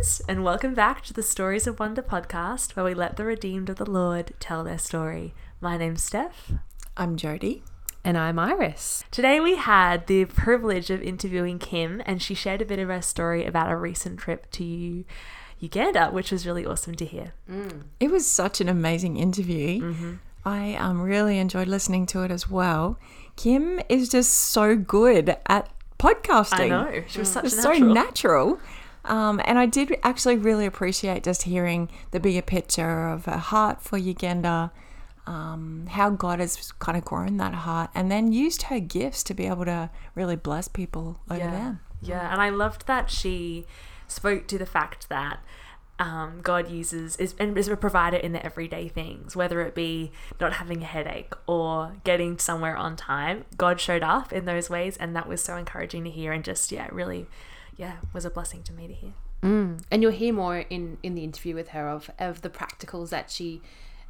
friends, and welcome back to the Stories of Wonder podcast, where we let the redeemed of the Lord tell their story. My name's Steph. I'm Jody. And I'm Iris. Today we had the privilege of interviewing Kym, and she shared a bit of her story about a recent trip to Uganda, which was really awesome to hear. Mm. It was such an amazing interview. Mm-hmm. I um, really enjoyed listening to it as well. Kym is just so good at podcasting. I know. She was such was natural. so natural. Um, and I did actually really appreciate just hearing the bigger picture of her heart for Uganda, um, how God has kind of grown that heart, and then used her gifts to be able to really bless people over yeah. there. Yeah, and I loved that she spoke to the fact that um, God uses is and is a provider in the everyday things, whether it be not having a headache or getting somewhere on time. God showed up in those ways, and that was so encouraging to hear, and just yeah, really, yeah, was a blessing to me to hear. Mm. And you'll hear more in in the interview with her of of the practicals that she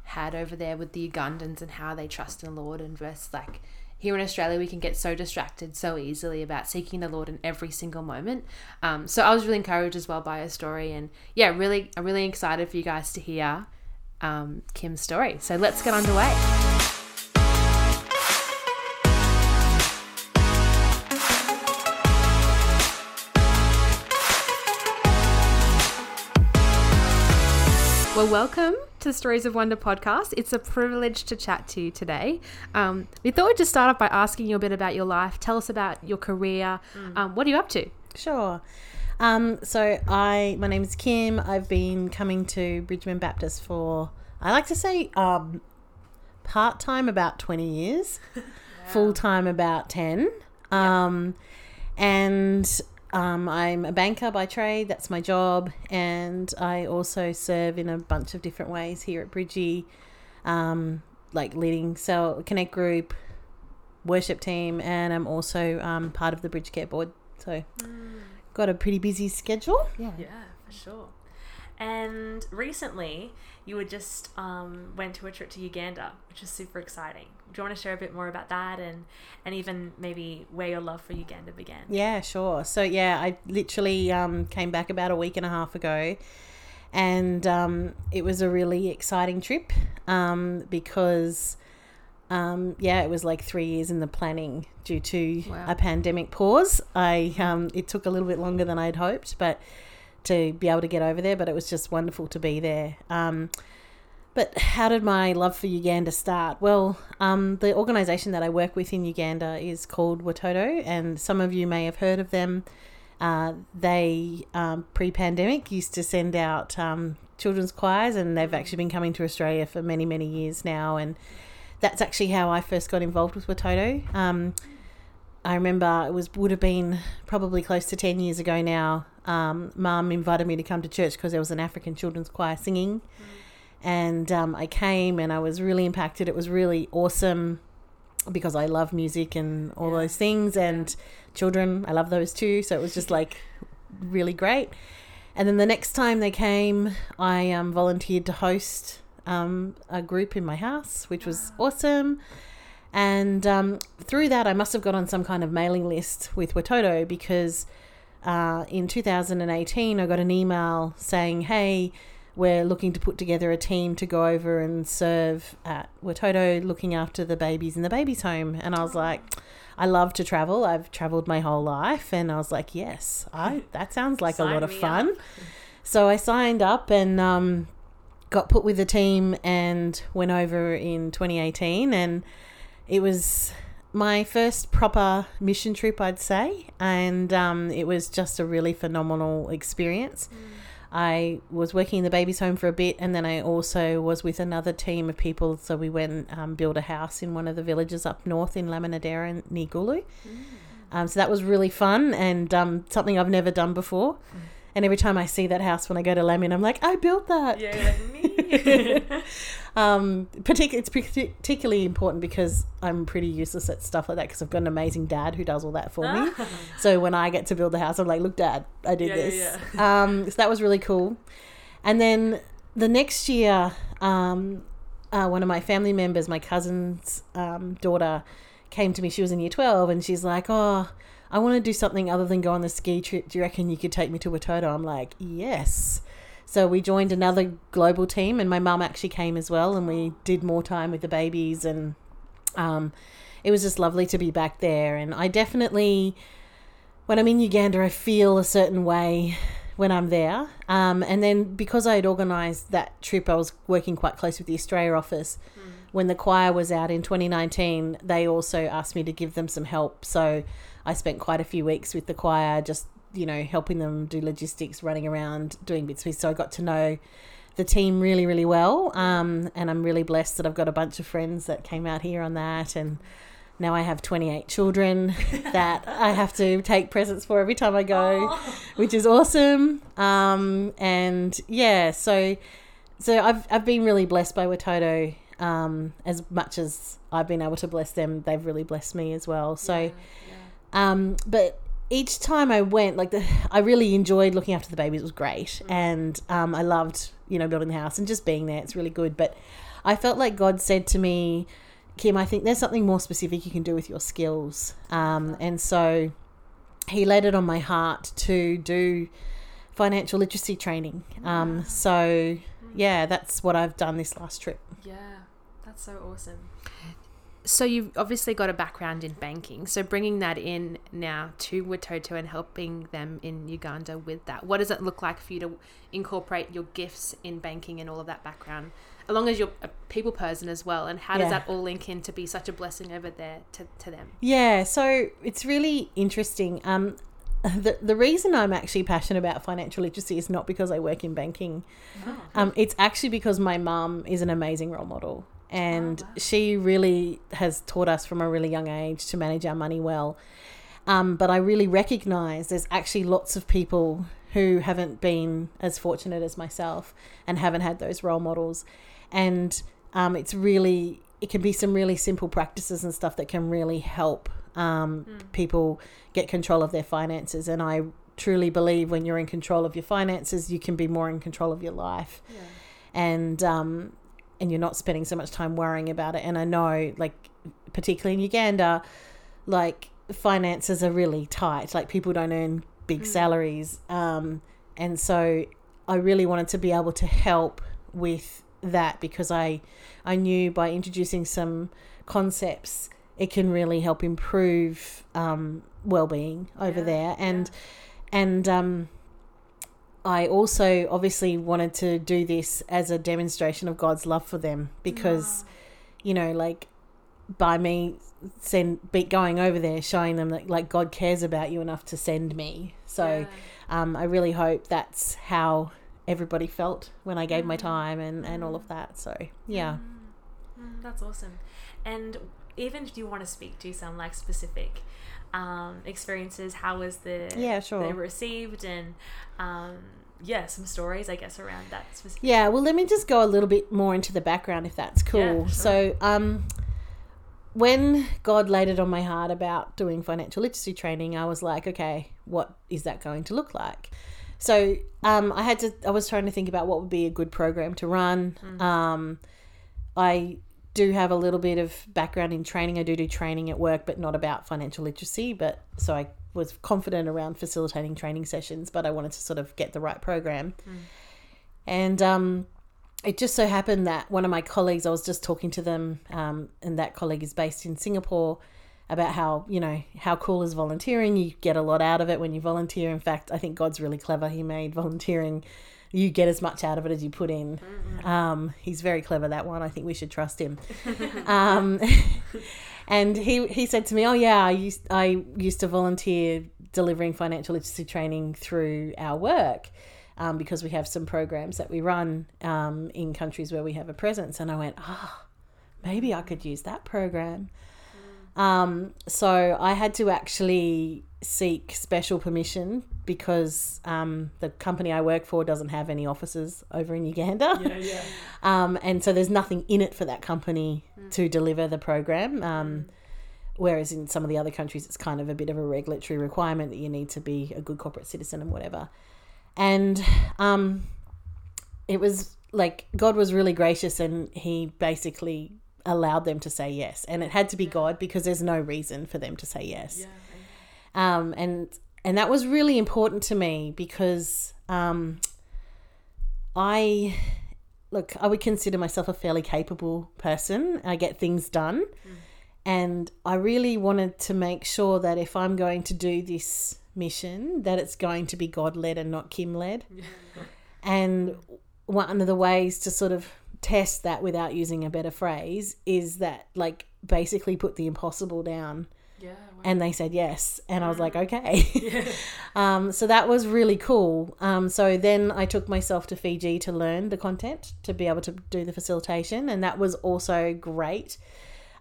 had over there with the Ugandans and how they trust in the Lord and just like here in Australia, we can get so distracted so easily about seeking the Lord in every single moment. Um, so I was really encouraged as well by her story, and yeah, really, I'm really excited for you guys to hear um, Kym's story. So let's get underway. Well, welcome to the Stories of Wonder podcast. It's a privilege to chat to you today. Um, we thought we'd just start off by asking you a bit about your life. Tell us about your career. Mm. Um, what are you up to? Sure. Um, so I, my name is Kym. I've been coming to Bridgeman Baptist for, I like to say, um, part time about twenty years, wow. full time about ten. Um, and um, I'm a banker by trade, that's my job, and I also serve in a bunch of different ways here at Bridgie, um, like leading Cell Connect Group, worship team, and I'm also um, part of the Bridge Care Board. So, mm. got a pretty busy schedule. Yeah, yeah, for sure. And recently, you were just um, went to a trip to Uganda, which is super exciting. Do you want to share a bit more about that and and even maybe where your love for Uganda began? Yeah, sure. So yeah, I literally um, came back about a week and a half ago, and um, it was a really exciting trip um, because. Um, yeah, it was like three years in the planning due to wow. a pandemic pause. I um, it took a little bit longer than I'd hoped, but to be able to get over there, but it was just wonderful to be there. Um, but how did my love for Uganda start? Well, um, the organisation that I work with in Uganda is called Watoto, and some of you may have heard of them. Uh, they, um, pre pandemic, used to send out um, children's choirs, and they've actually been coming to Australia for many, many years now. And that's actually how I first got involved with Watoto. Um, I remember it was would have been probably close to 10 years ago now um, mum invited me to come to church because there was an African children's choir singing. Mm. And um, I came and I was really impacted. It was really awesome because I love music and all yeah. those things and children. I love those too. So it was just like really great. And then the next time they came, I um, volunteered to host um, a group in my house, which was awesome. And um, through that, I must have got on some kind of mailing list with Watoto because uh, in 2018, I got an email saying, hey, we're looking to put together a team to go over and serve at Watoto looking after the babies in the babies home. And I was like, I love to travel. I've traveled my whole life. And I was like, yes, I, that sounds like a lot of fun. Up. So I signed up and um, got put with the team and went over in 2018. And it was my first proper mission trip, I'd say, and um, it was just a really phenomenal experience. Mm. I was working in the baby's home for a bit, and then I also was with another team of people. So we went um, build a house in one of the villages up north in Laminadera near Gulu. Mm. Um, so that was really fun and um, something I've never done before. Mm. And every time I see that house when I go to Lamin, I'm like, I built that. Yeah, like me. um, partic- it's particularly important because I'm pretty useless at stuff like that because I've got an amazing dad who does all that for me. so when I get to build the house, I'm like, look, dad, I did yeah, this. Yeah, yeah. Um, so that was really cool. And then the next year, um, uh, one of my family members, my cousin's um, daughter, came to me. She was in year 12 and she's like, oh, I want to do something other than go on the ski trip. Do you reckon you could take me to Watoto? I'm like, yes. So we joined another global team, and my mum actually came as well, and we did more time with the babies, and um, it was just lovely to be back there. And I definitely, when I'm in Uganda, I feel a certain way when I'm there. Um, and then because I had organised that trip, I was working quite close with the Australia office. When the choir was out in 2019, they also asked me to give them some help. So I spent quite a few weeks with the choir, just you know, helping them do logistics, running around, doing bits. and pieces. So I got to know the team really, really well. Um, and I'm really blessed that I've got a bunch of friends that came out here on that. And now I have 28 children that I have to take presents for every time I go, which is awesome. Um, and yeah, so so I've I've been really blessed by Watoto. Um, as much as I've been able to bless them, they've really blessed me as well. So, um, but each time I went, like the, I really enjoyed looking after the babies. It was great, and um, I loved you know building the house and just being there. It's really good. But I felt like God said to me, Kym, I think there's something more specific you can do with your skills, um, and so He laid it on my heart to do financial literacy training. Um, so yeah, that's what I've done this last trip. Yeah, that's so awesome. So you've obviously got a background in banking. So bringing that in now to Watoto and helping them in Uganda with that, what does it look like for you to incorporate your gifts in banking and all of that background, along as you're a people person as well? And how does Yeah. that all link in to be such a blessing over there to, to them? Yeah, so it's really interesting. Um, the, the reason I'm actually passionate about financial literacy is not because I work in banking. Um, it's actually because my mum is an amazing role model. And she really has taught us from a really young age to manage our money well. Um, but I really recognize there's actually lots of people who haven't been as fortunate as myself and haven't had those role models. And um, it's really, it can be some really simple practices and stuff that can really help um, people get control of their finances. And I truly believe when you're in control of your finances, you can be more in control of your life. And, um, and you're not spending so much time worrying about it. And I know, like, particularly in Uganda, like finances are really tight. Like people don't earn big salaries, um, and so I really wanted to be able to help with that because I I knew by introducing some concepts it can really help improve um, well-being over Yeah, there and and um, I also obviously wanted to do this as a demonstration of God's love for them because you know like by me send be going over there showing them that like God cares about you enough to send me. So um, I really hope that's how everybody felt when I gave my time and, and all of that. So yeah. Mm, that's awesome. And even if you want to speak to some like specific um, experiences, how was the Yeah, sure. they were received and um, yeah, some stories I guess around that specific. Yeah, well, let me just go a little bit more into the background if that's cool. Yeah, sure. So, um, when God laid it on my heart about doing financial literacy training, I was like, okay, what is that going to look like? So, um, I had to, I was trying to think about what would be a good program to run. Um, I do have a little bit of background in training. I do do training at work, but not about financial literacy. But so I was confident around facilitating training sessions, but I wanted to sort of get the right program. And um, it just so happened that one of my colleagues, I was just talking to them, um, and that colleague is based in Singapore, about how, you know, how cool is volunteering. You get a lot out of it when you volunteer. In fact, I think God's really clever. He made volunteering, you get as much out of it as you put in. Um, he's very clever, that one. I think we should trust him. um, and he, he said to me, Oh, yeah, I used, I used to volunteer delivering financial literacy training through our work um, because we have some programs that we run um, in countries where we have a presence. And I went, ah, maybe I could use that program. Um, so I had to actually seek special permission because um, the company I work for doesn't have any offices over in Uganda. yeah. Um, and so there's nothing in it for that company to deliver the program. Um, whereas in some of the other countries, it's kind of a bit of a regulatory requirement that you need to be a good corporate citizen and whatever. And um, it was like God was really gracious and he basically allowed them to say yes. And it had to be God because there's no reason for them to say yes. um, and and that was really important to me because um, I look I would consider myself a fairly capable person. I get things done, and I really wanted to make sure that if I'm going to do this mission, that it's going to be God led and not Kym led. and one of the ways to sort of test that without using a better phrase is that like basically put the impossible down Yeah. and they said yes and i was like okay. Um, so that was really cool. Um, so then i took myself to fiji to learn the content to be able to do the facilitation and that was also great.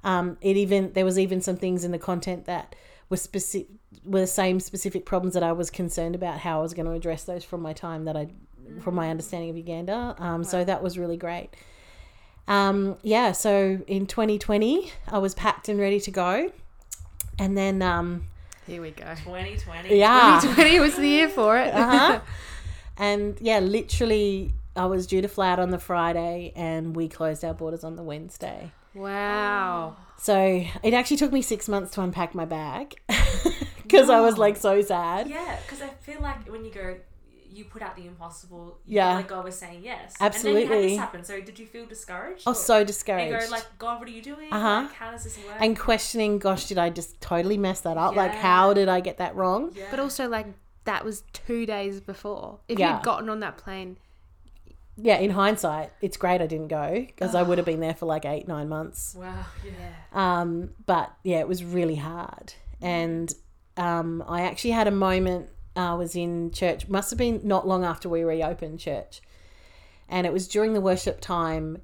Um, it even there was even some things in the content that were specific were the same specific problems that i was concerned about how i was going to address those from my time that i from my understanding of uganda. Um, so that was really great. Um, yeah so in 2020 i was packed and ready to go and then um, Here we go. 2020. yeah 2020 was the year for it. uh-huh. and yeah literally i was due to fly out on the friday and we closed our borders on the wednesday Wow. so it actually took me six months to unpack my bag because i was like so sad Yeah, because I feel like when you go, you put out the impossible. You Yeah. like God was saying yes. Absolutely. And then you had this happen. So did you feel discouraged? Oh, was so And discouraged go like, God, what are you doing? Uh-huh. Like, how does this work? and questioning gosh did i just totally mess that up like how did i get that wrong yeah. But also, like, that was two days before. If Yeah. you'd gotten on that plane, yeah in hindsight it's great i didn't go because i would have been there for like eight nine months wow. Yeah. Um, but yeah, it was really hard. And um, I actually had a moment. I was in church, must have been not long after we reopened church. And it was during the worship time.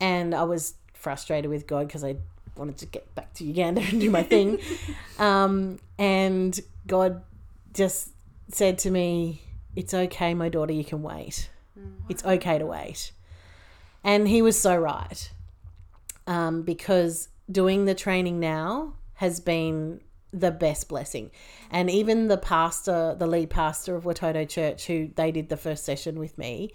And I was frustrated with God because I wanted to get back to Uganda and do my thing. um, and God just said to me, It's okay, my daughter, you can wait. It's okay to wait. And he was so right um, because doing the training now has been the best blessing. And even the pastor, the lead pastor of Watoto Church, who they did the first session with me,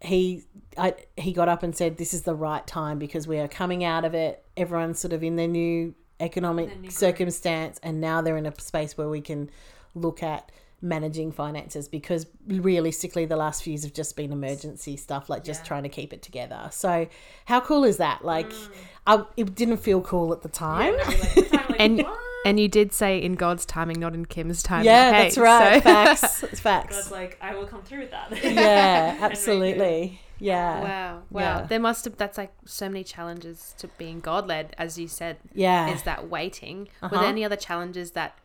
he I, he got up and said, "This is the right time because we are coming out of it. Everyone's sort of in their new economic Their new circumstance, and now they're in a space where we can look at." managing finances because realistically the last few years have just been emergency stuff like just Yeah. trying to keep it together so how cool is that like mm. I, it didn't feel cool at the time Yeah, no, like, the time, like, And- what? And you did say in God's timing, not in Kym's timing. yeah Hey, that's right so- facts it's facts God's like, I will come through with that. yeah And make it- absolutely yeah Wow, wow. Yeah. There must have, that's like so many challenges to being God led, as you said, yeah is that waiting. Were Uh-huh. there any other challenges that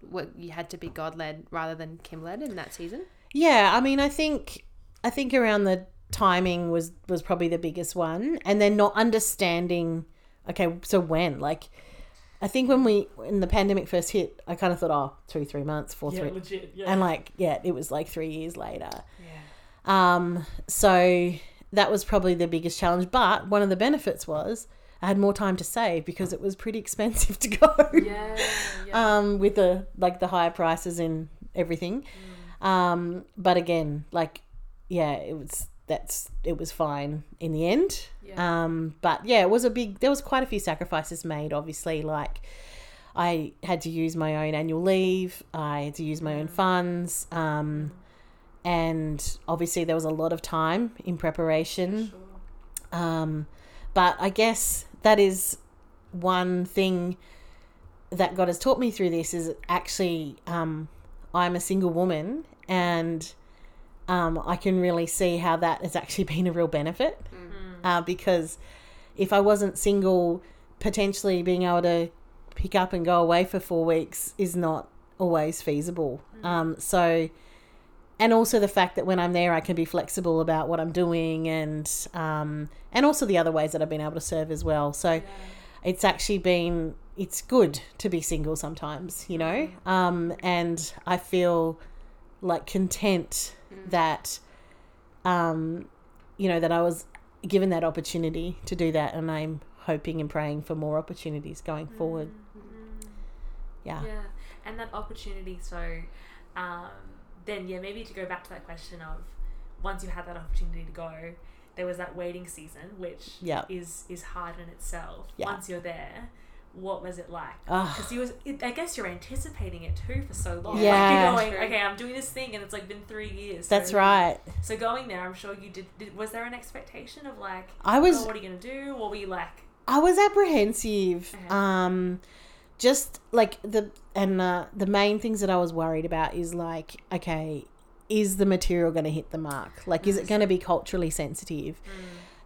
what you had to be God led rather than Kym led in that season? Yeah, I mean, I think I think around the timing was was probably the biggest one, and then not understanding. Okay, so when? Like, I think when we when the pandemic first hit, I kind of thought, oh, two, three months, four, Yeah, three, legit. Yeah. and like, yeah, it was like three years later. yeah. Um, so that was probably the biggest challenge. But one of the benefits was I had more time to save because it was pretty expensive to go. Yeah. yeah. um, with the like the higher prices and everything. Um, but again, like, yeah, it was that's it was fine in the end. Yeah. Um, but yeah, it was a big. There was quite a few sacrifices made. Obviously, like I had to use my own annual leave. I had to use my own funds. Um, and obviously there was a lot of time in preparation. Sure. Um, but I guess that is one thing that God has taught me through this is actually um, I'm a single woman and um, I can really see how that has actually been a real benefit. Uh, because if I wasn't single, potentially being able to pick up and go away for four weeks is not always feasible. Um, so, and also the fact that when I'm there, I can be flexible about what I'm doing and um, and also the other ways that I've been able to serve as well. So, it's actually been it's good to be single sometimes, you know, um, and I feel like content that um, you know that I was given that opportunity to do that, and I'm hoping and praying for more opportunities going forward. Yeah. Yeah, and that opportunity. So, um, then yeah, maybe to go back to that question of once you had that opportunity to go, there was that waiting season, which Yeah. is is hard in itself. Yeah. Once you're there, what was it like? Ugh. Because you was, it, I guess you're anticipating it too for so long. Yeah. like you're going, okay, I'm doing this thing, and it's like been three years. That's right. So going there, I'm sure you did, did. Was there an expectation of like, I was oh, what are you gonna do? What were you like, I was apprehensive. Okay. Um, just like the and uh, the main things that I was worried about is like, okay, is the material going to hit the mark? Like, is it going to be culturally sensitive?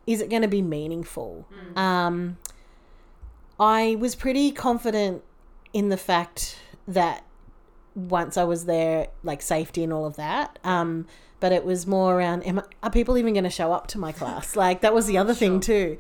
Is it going to be meaningful? Um, I was pretty confident in the fact that once I was there, like safety and all of that. Um, but it was more around, am I, are people even going to show up to my class? Like that was the other thing too.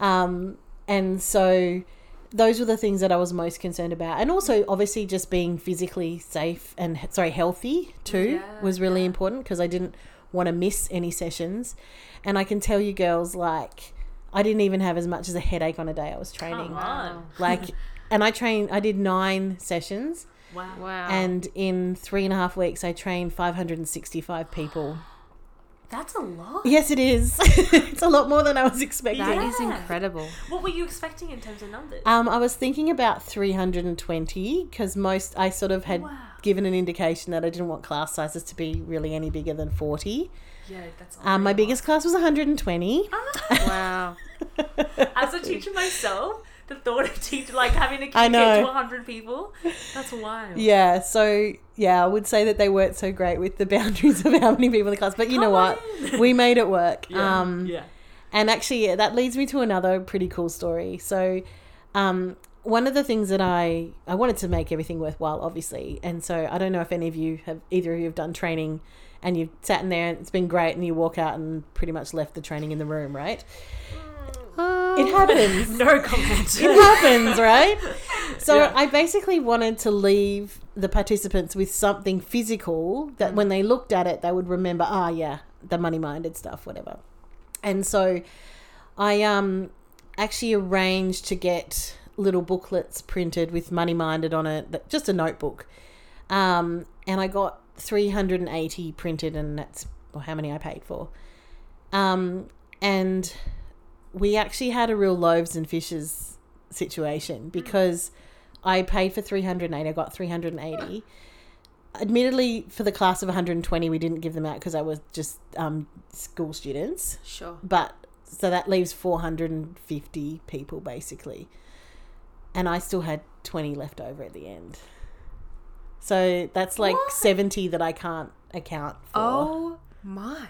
Um, and so those were the things that I was most concerned about. And also, obviously, just being physically safe and sorry, healthy too Yeah, was really important because I didn't want to miss any sessions. And I can tell you, girls, like I didn't even have as much as a headache on a day I was training. come on, Like, and I trained. I did nine sessions, wow, Wow. and in three and a half weeks, I trained 565 people. that's a lot. yes, it is. it's a lot more than I was expecting. that is Yeah. incredible. What were you expecting in terms of numbers? Um, I was thinking about 320 because most I sort of had Wow. given an indication that I didn't want class sizes to be really any bigger than 40. Yeah, that's. a Um, my biggest class was 120. Wow. As a teacher myself, the thought of teaching, like having to I communicate know. to 100 people, that's wild. Yeah, so yeah, I would say that they weren't so great with the boundaries of how many people in the class, but you know what? on. We made it work. Yeah. Um, yeah. And actually, yeah, that leads me to another pretty cool story. So, um, one of the things that I I wanted to make everything worthwhile, obviously, and so I don't know if any of you have either of you have done training, and you've sat in there and it's been great, and you walk out and pretty much left the training in the room, right? Mm. It happens. No comment. it happens, right? So Yeah. I basically wanted to leave the participants with something physical that when they looked at it, they would remember, ah, yeah, the money minded stuff, whatever. And so I um actually arranged to get little booklets printed with money minded on it, just a notebook. Um, and I got 380 printed, and that's well, how many I paid for. Um, and we actually had a real loaves and fishes situation because I paid for 380, I got 380. Admittedly, for the class of 120, we didn't give them out because I was just um, school students. Sure. But so that leaves 450 people basically. And I still had 20 left over at the end. So that's like What? 70 that I can't account for. Oh my.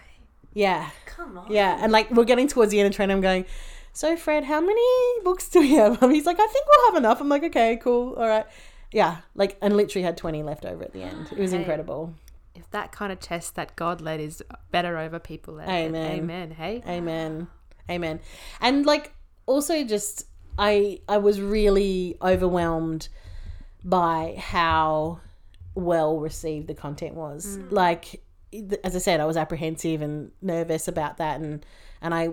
Yeah. Come on. Yeah, and like we're getting towards the end of training, I'm going, so Fred, how many books do we have? He's like, I think we'll have enough. I'm like, okay, cool, all right. Yeah, like, and literally had 20 left over at the end. It was Hey. incredible. If that kind of test that God led is better over people led. Amen. Amen. Hey. Amen. Amen. And like, also just, I I was really overwhelmed by how well received the content was. Like, as I said, I was apprehensive and nervous about that, and and I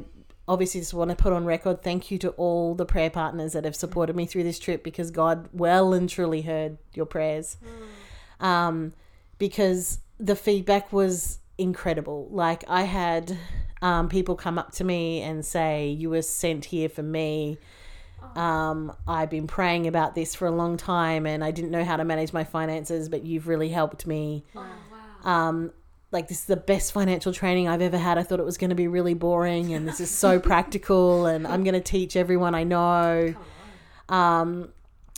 obviously just want to put on record thank you to all the prayer partners that have supported me through this trip because God well and truly heard your prayers. Um, because the feedback was incredible. Like I had um, people come up to me and say, "You were sent here for me." Um, I've been praying about this for a long time, and I didn't know how to manage my finances, but you've really helped me. Oh, wow. Um, like this is the best financial training I've ever had. I thought it was going to be really boring, and this is so practical, and I'm going to teach everyone I know. Um,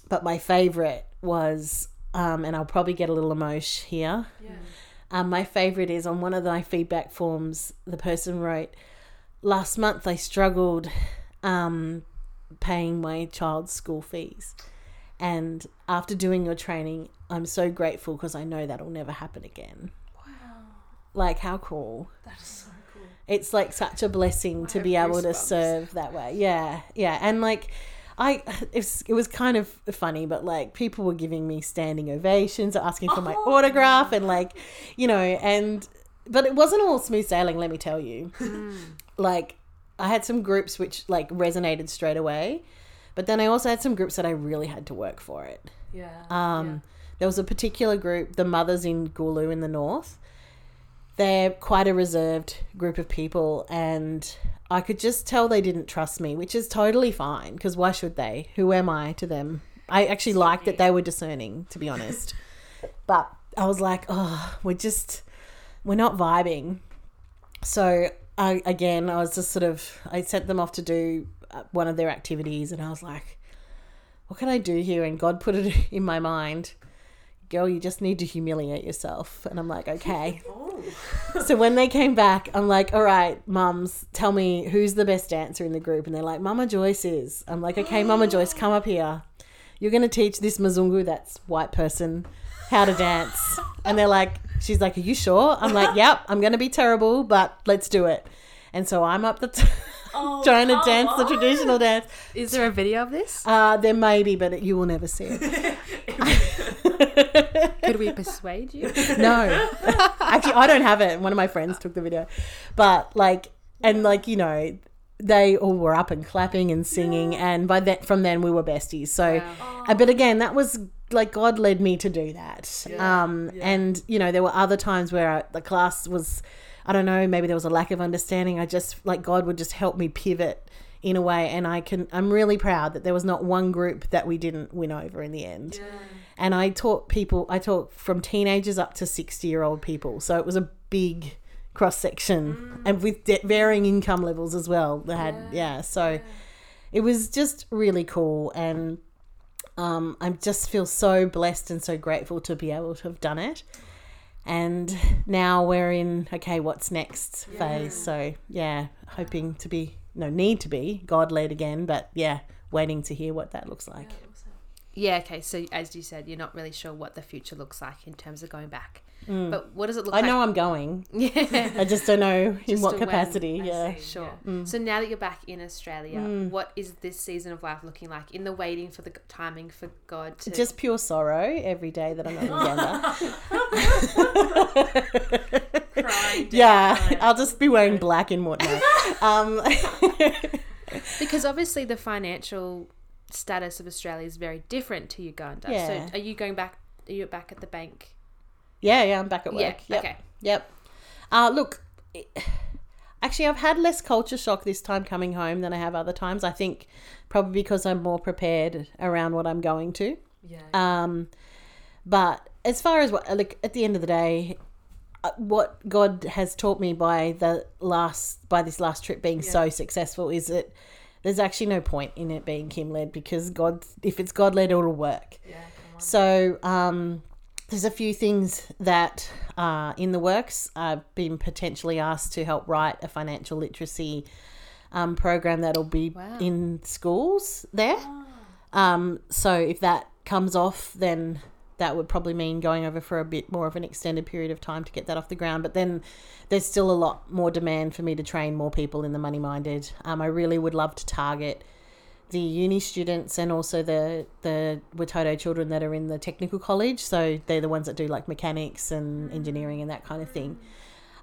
but my favorite was, um, and I'll probably get a little emotion here. Yeah. Um, my favorite is on one of my feedback forms, the person wrote, Last month I struggled um, paying my child's school fees. And after doing your training, I'm so grateful because I know that'll never happen again. Wow. Like, how cool. That is so cool. It's like such a blessing to be able to serve that way. Yeah, yeah. And like, I, it's, it was kind of funny, but like people were giving me standing ovations, asking for my Oh. autograph, and like, you know, and but it wasn't all smooth sailing. Let me tell you, hmm. like I had some groups which like resonated straight away, but then I also had some groups that I really had to work for it. Yeah. Um, There was a particular group, the mothers in Gulu in the north. They're quite a reserved group of people, and I could just tell they didn't trust me, which is totally fine because why should they? Who am I to them? I actually liked that they were discerning, to be honest. but I was like, oh, we're just, we're not vibing. So I, again, I was just sort of, I sent them off to do uh, one of their activities and I was like, what can I do here? And God put it in my mind, girl, you just need to humiliate yourself. And I'm like, okay. oh. so when they came back, I'm like, all right, mums, tell me who's the best dancer in the group. And they're like, Mama Joyce is. I'm like, okay, Mama Joyce, come up here. You're going to teach this Mzungu, that's white person, how to dance. And they're like, she's like, are you sure? I'm like, yep, I'm going to be terrible, but let's do it. And so I'm up the t- trying to dance the traditional dance. Is there a video of this? Uh, there may be, but you will never see it. Could we persuade you? No, actually, I don't have it. One of my friends took the video, but like, and like you know, they all were up and clapping and singing, and by that from then we were besties. So, uh, but again, that was like God led me to do that. Um, and you know, there were other times where I, the class was, I don't know, maybe there was a lack of understanding. I just like God would just help me pivot in a way and I can I'm really proud that there was not one group that we didn't win over in the end. And I taught people I taught from teenagers up to 60 year old people. So it was a big cross section and with de- varying income levels as well. They had yeah, so it was just really cool and um, I just feel so blessed and so grateful to be able to have done it. And now we're in okay, what's next phase. So yeah, hoping to be no need to be God led again, but yeah, waiting to hear what that looks like. Yeah, okay. So as you said, you're not really sure what the future looks like in terms of going back. Mm. But what does it look I like? I know I'm going. Yeah. I just don't know in what capacity. Yeah. see. Sure. Yeah. Mm. So now that you're back in Australia, mm. what is this season of life looking like in the waiting for the timing for God to Just pure sorrow every day that I'm not in Uganda. Crying yeah, I'll just be wearing black and whatnot. Um, because obviously the financial status of Australia is very different to Uganda. Yeah. So are you going back? Are you back at the bank? Yeah, yeah, I'm back at work. Yeah. Yep. Okay. Yep. Uh, look, actually, I've had less culture shock this time coming home than I have other times. I think probably because I'm more prepared around what I'm going to. Yeah. Um, but as far as what, like at the end of the day, uh, what God has taught me by the last by this last trip being so successful is that there's actually no point in it being Kym led because God, if it's God led, it'll work. yeah. Come on. So um, there's a few things that are in the works. I've been potentially asked to help write a financial literacy um, program that'll be Wow. in schools there. Um, so if that comes off, then that would probably mean going over for a bit more of an extended period of time to get that off the ground. But then there's still a lot more demand for me to train more people in the money minded. Um, I really would love to target the uni students and also the the Watoto children that are in the technical college. So they're the ones that do like mechanics and engineering and that kind of thing.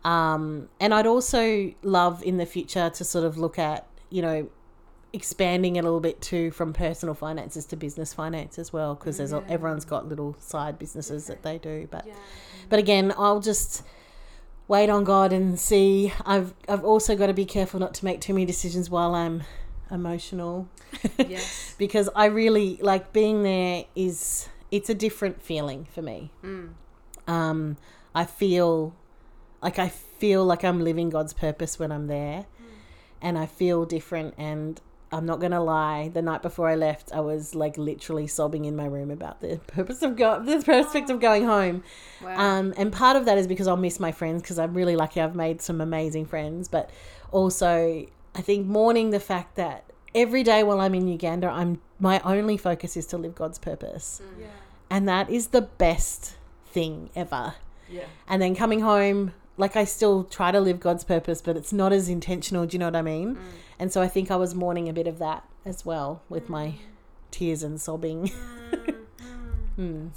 Um, and I'd also love in the future to sort of look at you know expanding it a little bit too from personal finances to business finance as well because there's a, everyone's got little side businesses that they do. But but again I'll just wait on God and see. I've I've also got to be careful not to make too many decisions while I'm emotional Yes. because I really like being there is it's a different feeling for me. Um, I feel like I feel like I'm living God's purpose when I'm there, and I feel different. And I'm not gonna lie, the night before I left, I was like literally sobbing in my room about the purpose of God, the prospect of going home. Wow. Um, and part of that is because I'll miss my friends because I'm really lucky I've made some amazing friends. But also, I think mourning the fact that every day while I'm in Uganda, I'm my only focus is to live God's purpose, mm. Yeah. and that is the best thing ever. Yeah. And then coming home, like I still try to live God's purpose, but it's not as intentional. Do you know what I mean? Mm. And so I think I was mourning a bit of that as well with my mm. tears and sobbing. Hmm.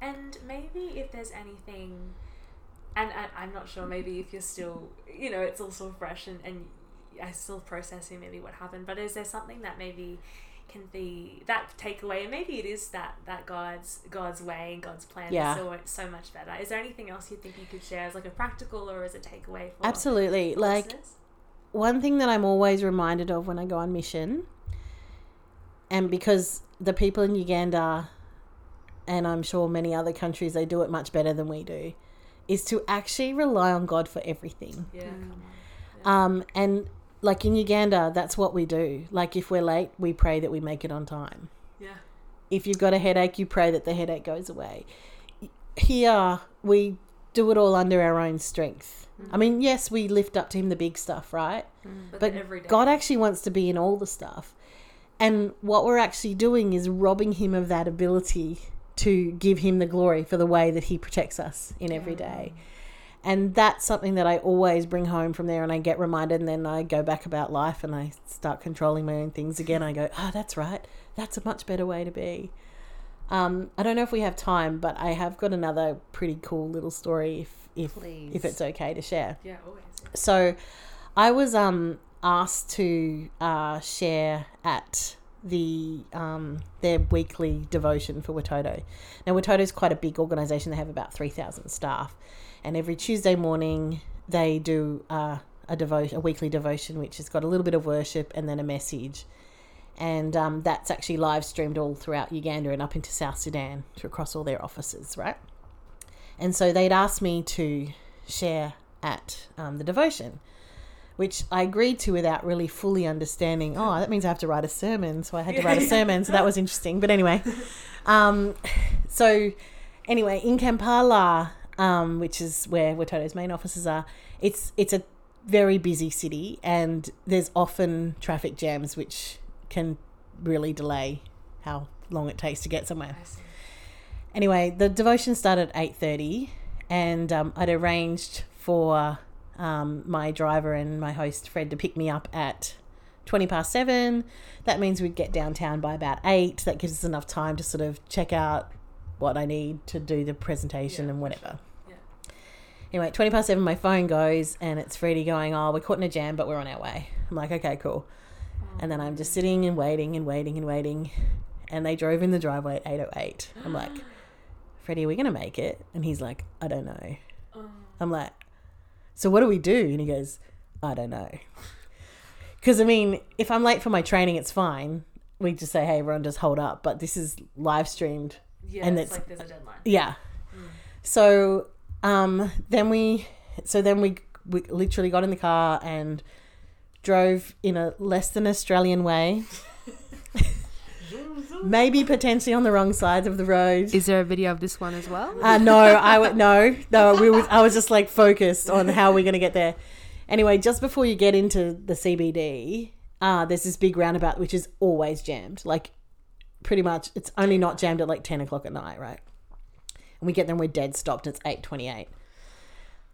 And maybe if there's anything, and, and I'm not sure, maybe if you're still, you know, it's all so fresh and, and I still processing maybe what happened, but is there something that maybe can be that takeaway and maybe it is that that god's god's way and god's plan Yeah. is so so much better is there anything else you think you could share as like a practical or as a takeaway for Absolutely. for Like listeners? one thing that I'm always reminded of when I go on mission, and because the people in Uganda, and I'm sure many other countries, they do it much better than we do, is to actually rely on God for everything. Yeah. Um, and like in Uganda, that's what we do. Like if we're late, we pray that we make it on time. Yeah. If you've got a headache, you pray that the headache goes away. Here, we do it all under our own strength. I mean, mm. yes, we lift up to Him the big stuff, right? Mm. But, But every day. God actually wants to be in all the stuff. And what we're actually doing is robbing Him of that ability to give Him the glory for the way that He protects us in every day. And that's something that I always bring home from there, and I get reminded, and then I go back about life and I start controlling my own things again. I go, oh, that's right. That's a much better way to be. Um, I don't know if we have time, but I have got another pretty cool little story if if Please. if it's okay to share. yeah, always. So, I was um asked to uh, share at the um their weekly devotion for Watoto. Now Watoto is quite a big organisation. They have about three thousand staff, and every Tuesday morning they do uh, a devotion, a weekly devotion, which has got a little bit of worship and then a message. And um, that's actually live streamed all throughout Uganda and up into South Sudan, to across all their offices, right? And so they'd asked me to share at um, the devotion, which I agreed to without really fully understanding. Oh, that means I have to write a sermon. So I had to write a sermon. So that was interesting. But anyway, um, so anyway, in Kampala, um, which is where Watoto's main offices are, it's it's a very busy city, and there's often traffic jams, which can really delay how long it takes to get somewhere anyway, the devotion started at eight thirty, and um, I'd arranged for um, my driver and my host Fred to pick me up at twenty past seven. That means we'd get downtown by about eight. That gives us enough time to sort of check out what I need to do the presentation Yeah, and whatever. Anyway, twenty past seven, my phone goes and it's Freddie going, "Oh, we're caught in a jam, but we're on our way." I'm like, "Okay, cool." And then I'm just sitting and waiting and waiting and waiting, and they drove in the driveway at eight oh eight. I'm like, "Freddie, are we gonna make it?" And he's like, "I don't know." Oh. I'm like, "So what do we do?" And he goes, "I don't know." Because I mean, if I'm late for my training, it's fine. We just say, "Hey, everyone, just hold up." But this is live streamed Yeah, And it's it's- like there's a deadline. yeah. Mm. So um, then we, so then we, we literally got in the car and drove in a less than Australian way. Maybe potentially on the wrong sides of the road. Is there a video of this one as well? Uh, no, I w- no, no. We was, I was just like focused on how we're gonna get there. Anyway, just before you get into the CBD, uh, there's this big roundabout which is always jammed. Like, pretty much, it's only not jammed at like ten o'clock at night, right? And we get there, and we're dead stopped. It's eight twenty-eight.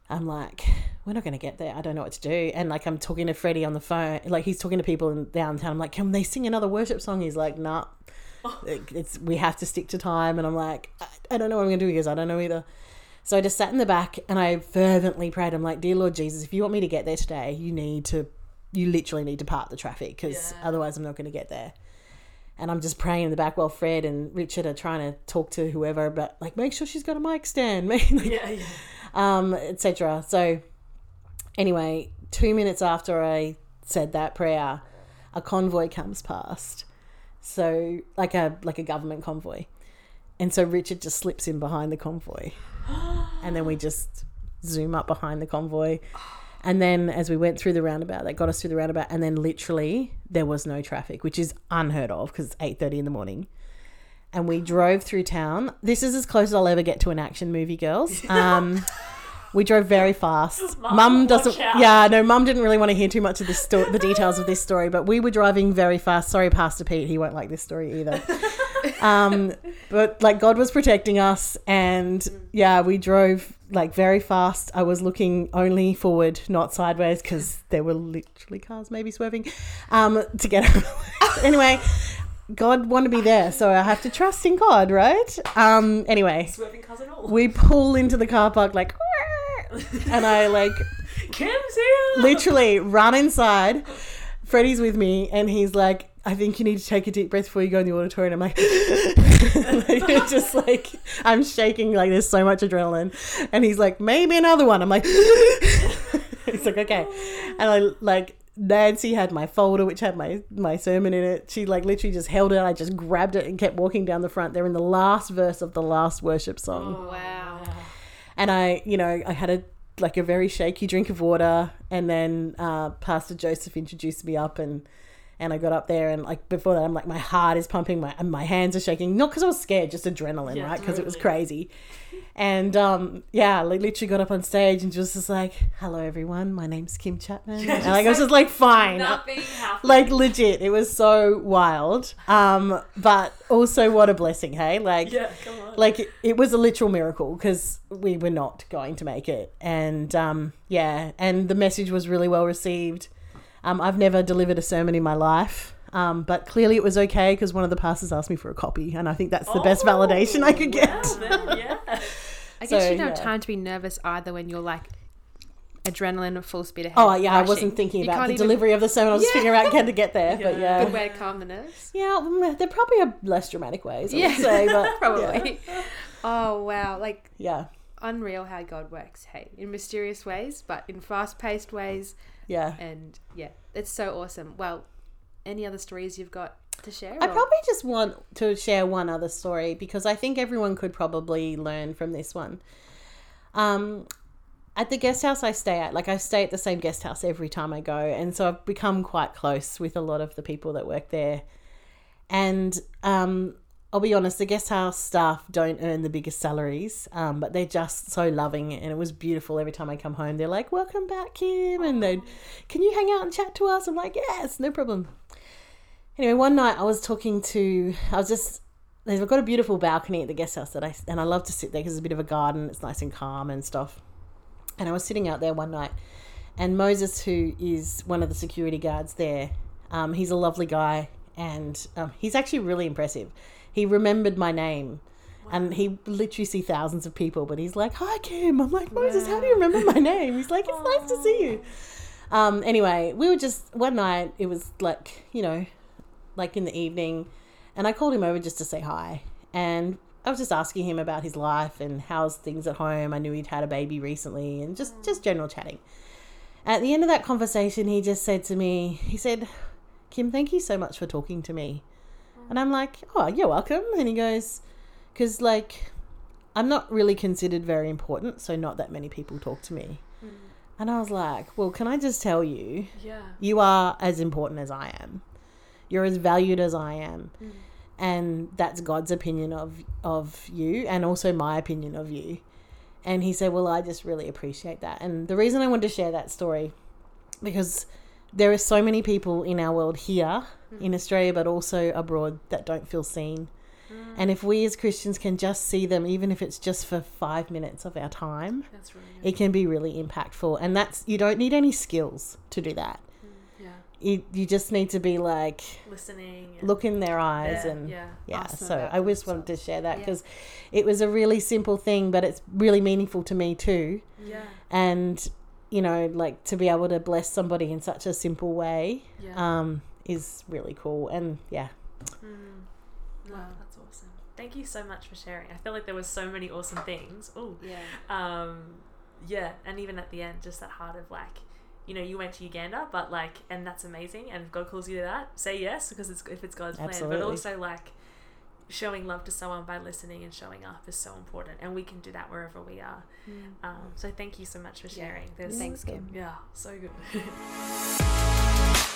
I'm like, we're not gonna get there. I don't know what to do. And like, I'm talking to Freddie on the phone. Like, he's talking to people in downtown. I'm like, can they sing another worship song? He's like, nah. It's we have to stick to time. And I'm like, I, I don't know what I'm gonna do. He goes, I don't know either. So I just sat in the back and I fervently prayed. I'm like, Dear Lord Jesus, if you want me to get there today, you need to, you literally need to part the traffic because Yeah. otherwise I'm not going to get there. And I'm just praying in the back while Fred and Richard are trying to talk to whoever, but like, make sure she's got a mic stand, like, Yeah, yeah. um, etc. So, anyway, two minutes after I said that prayer, a convoy comes past. So, like a like a government convoy, and so Richard just slips in behind the convoy, and then we just zoom up behind the convoy. And then as we went through the roundabout, they got us through the roundabout, and then literally there was no traffic, which is unheard of because it's eight thirty in the morning. And we drove through town. This is as close as I'll ever get to an action movie, girls. Um, we drove very fast. Mum, Mum doesn't. Yeah, no, Mum didn't really want to hear too much of this sto- the details of this story, but we were driving very fast. Sorry, Pastor Pete, he won't like this story either. um, but like God was protecting us, and yeah, we drove like very fast. I was looking only forward, not sideways, because there were literally cars maybe swerving um, to get out. anyway, God wanted me there, so I have to trust in God, right? Um, anyway, Swerving cousin all. we pull into the car park like, and I like Kym's here. literally run inside. Freddie's with me, and he's like, I think you need to take a deep breath before you go in the auditorium. I'm like, like, just like, I'm shaking, like, there's so much adrenaline. And he's like, maybe another one. I'm like, he's like, okay. And I, like, Nancy had my folder which had my my sermon in it. She like literally just held it. I just grabbed it and kept walking down the front. They're in the last verse of the last worship song. Oh, wow. And I, you know, I had a like a very shaky drink of water, and then uh, Pastor Joseph introduced me up, and and I got up there, and like before that, I'm like my heart is pumping, my and my hands are shaking, not because I was scared, just adrenaline, Yeah, right? Because it was crazy. And um, yeah, like literally got up on stage and just was like, "Hello, everyone. My name's Kym Chapman." and like I was just like, "Fine." Nothing happened. like legit it was so wild um but also what a blessing hey like yeah, come on. like it, it was a literal miracle because we were not going to make it and um yeah and the message was really well received um i've never delivered a sermon in my life um, but clearly it was okay because one of the pastors asked me for a copy, and I think that's the best validation I could get. Oh, Well, then, yeah. I guess So, you don't have yeah. time to be nervous either when you're like adrenaline full speed ahead. Oh yeah, I wasn't thinking You about the even- delivery of the sermon. I was just Yeah. figuring out how to get there, but Yeah. yeah, Good way to calm the nerves. yeah, there probably are less dramatic ways. I Yeah, would say, but Probably. Oh wow, like yeah, unreal how God works. Hey, in mysterious ways, but in fast-paced ways, yeah. and yeah, it's so awesome. Well, any other stories you've got to share? I or- probably just want to share one other story because I think everyone could probably learn from this one. Um, at the guest house I stay at, like I stay at the same guest house every time I go, and so I've become quite close with a lot of the people that work there. And um, I'll be honest, the guest house staff don't earn the biggest salaries, um, but they're just so loving, and it was beautiful every time I come home. They're like, "Welcome back, Kym," and they, "Can you hang out and chat to us?" I'm like, "Yes, no problem." Anyway, one night I was talking to, I was just, they've got a beautiful balcony at the guest house that I, and I love to sit there because it's a bit of a garden. It's nice and calm and stuff. And I was sitting out there one night, and Moses, who is one of the security guards there, um, he's a lovely guy, and um, he's actually really impressive. He remembered my name. And he literally see thousands of people, but he's like, "Hi, Kym." I'm like, "Moses, how do you remember my name?" He's like, "It's nice to see you." Um, anyway, we were just one night. It was like you know, like in the evening, and I called him over just to say hi. And I was just asking him about his life and how's things at home. I knew he'd had a baby recently, and just just general chatting. At the end of that conversation, he just said to me, he said, "Kym, thank you so much for talking to me." And I'm like, "Oh, you're welcome." And he goes, "Cause like, I'm not really considered very important, so not that many people talk to me." Mm. And I was like, "Well, can I just tell you, Yeah. you are as important as I am. You're as valued as I am. Mm. And that's God's opinion of of you and also my opinion of you. And he said, "Well, I just really appreciate that." And the reason I wanted to share that story because there are so many people in our world here in Australia but also abroad that don't feel seen. And if we as Christians can just see them even if it's just for 5 minutes of our time, really it can be really impactful. And that's you don't need any skills to do that Yeah. you, you just need to be like Listening. Look in their eyes yeah, and yeah. yeah Awesome. so i just wanted to share that Yeah. because it was a really simple thing but it's really meaningful to me too Yeah. and you know like to be able to bless somebody in such a simple way Yeah. um is really cool and yeah Mm. Wow. that's awesome. Thank you so much for sharing. I feel like there was so many awesome things. Oh, Yeah. um, yeah, and even at the end, just that heart of like, you know, you went to Uganda, but like, and that's amazing. And if God calls you to that, say yes because it's if it's God's plan. Absolutely. But also like, showing love to someone by listening and showing up is so important, and we can do that wherever we are. Um, so thank you so much for Yeah. sharing. There's Thanks, Kym. Yeah, so good.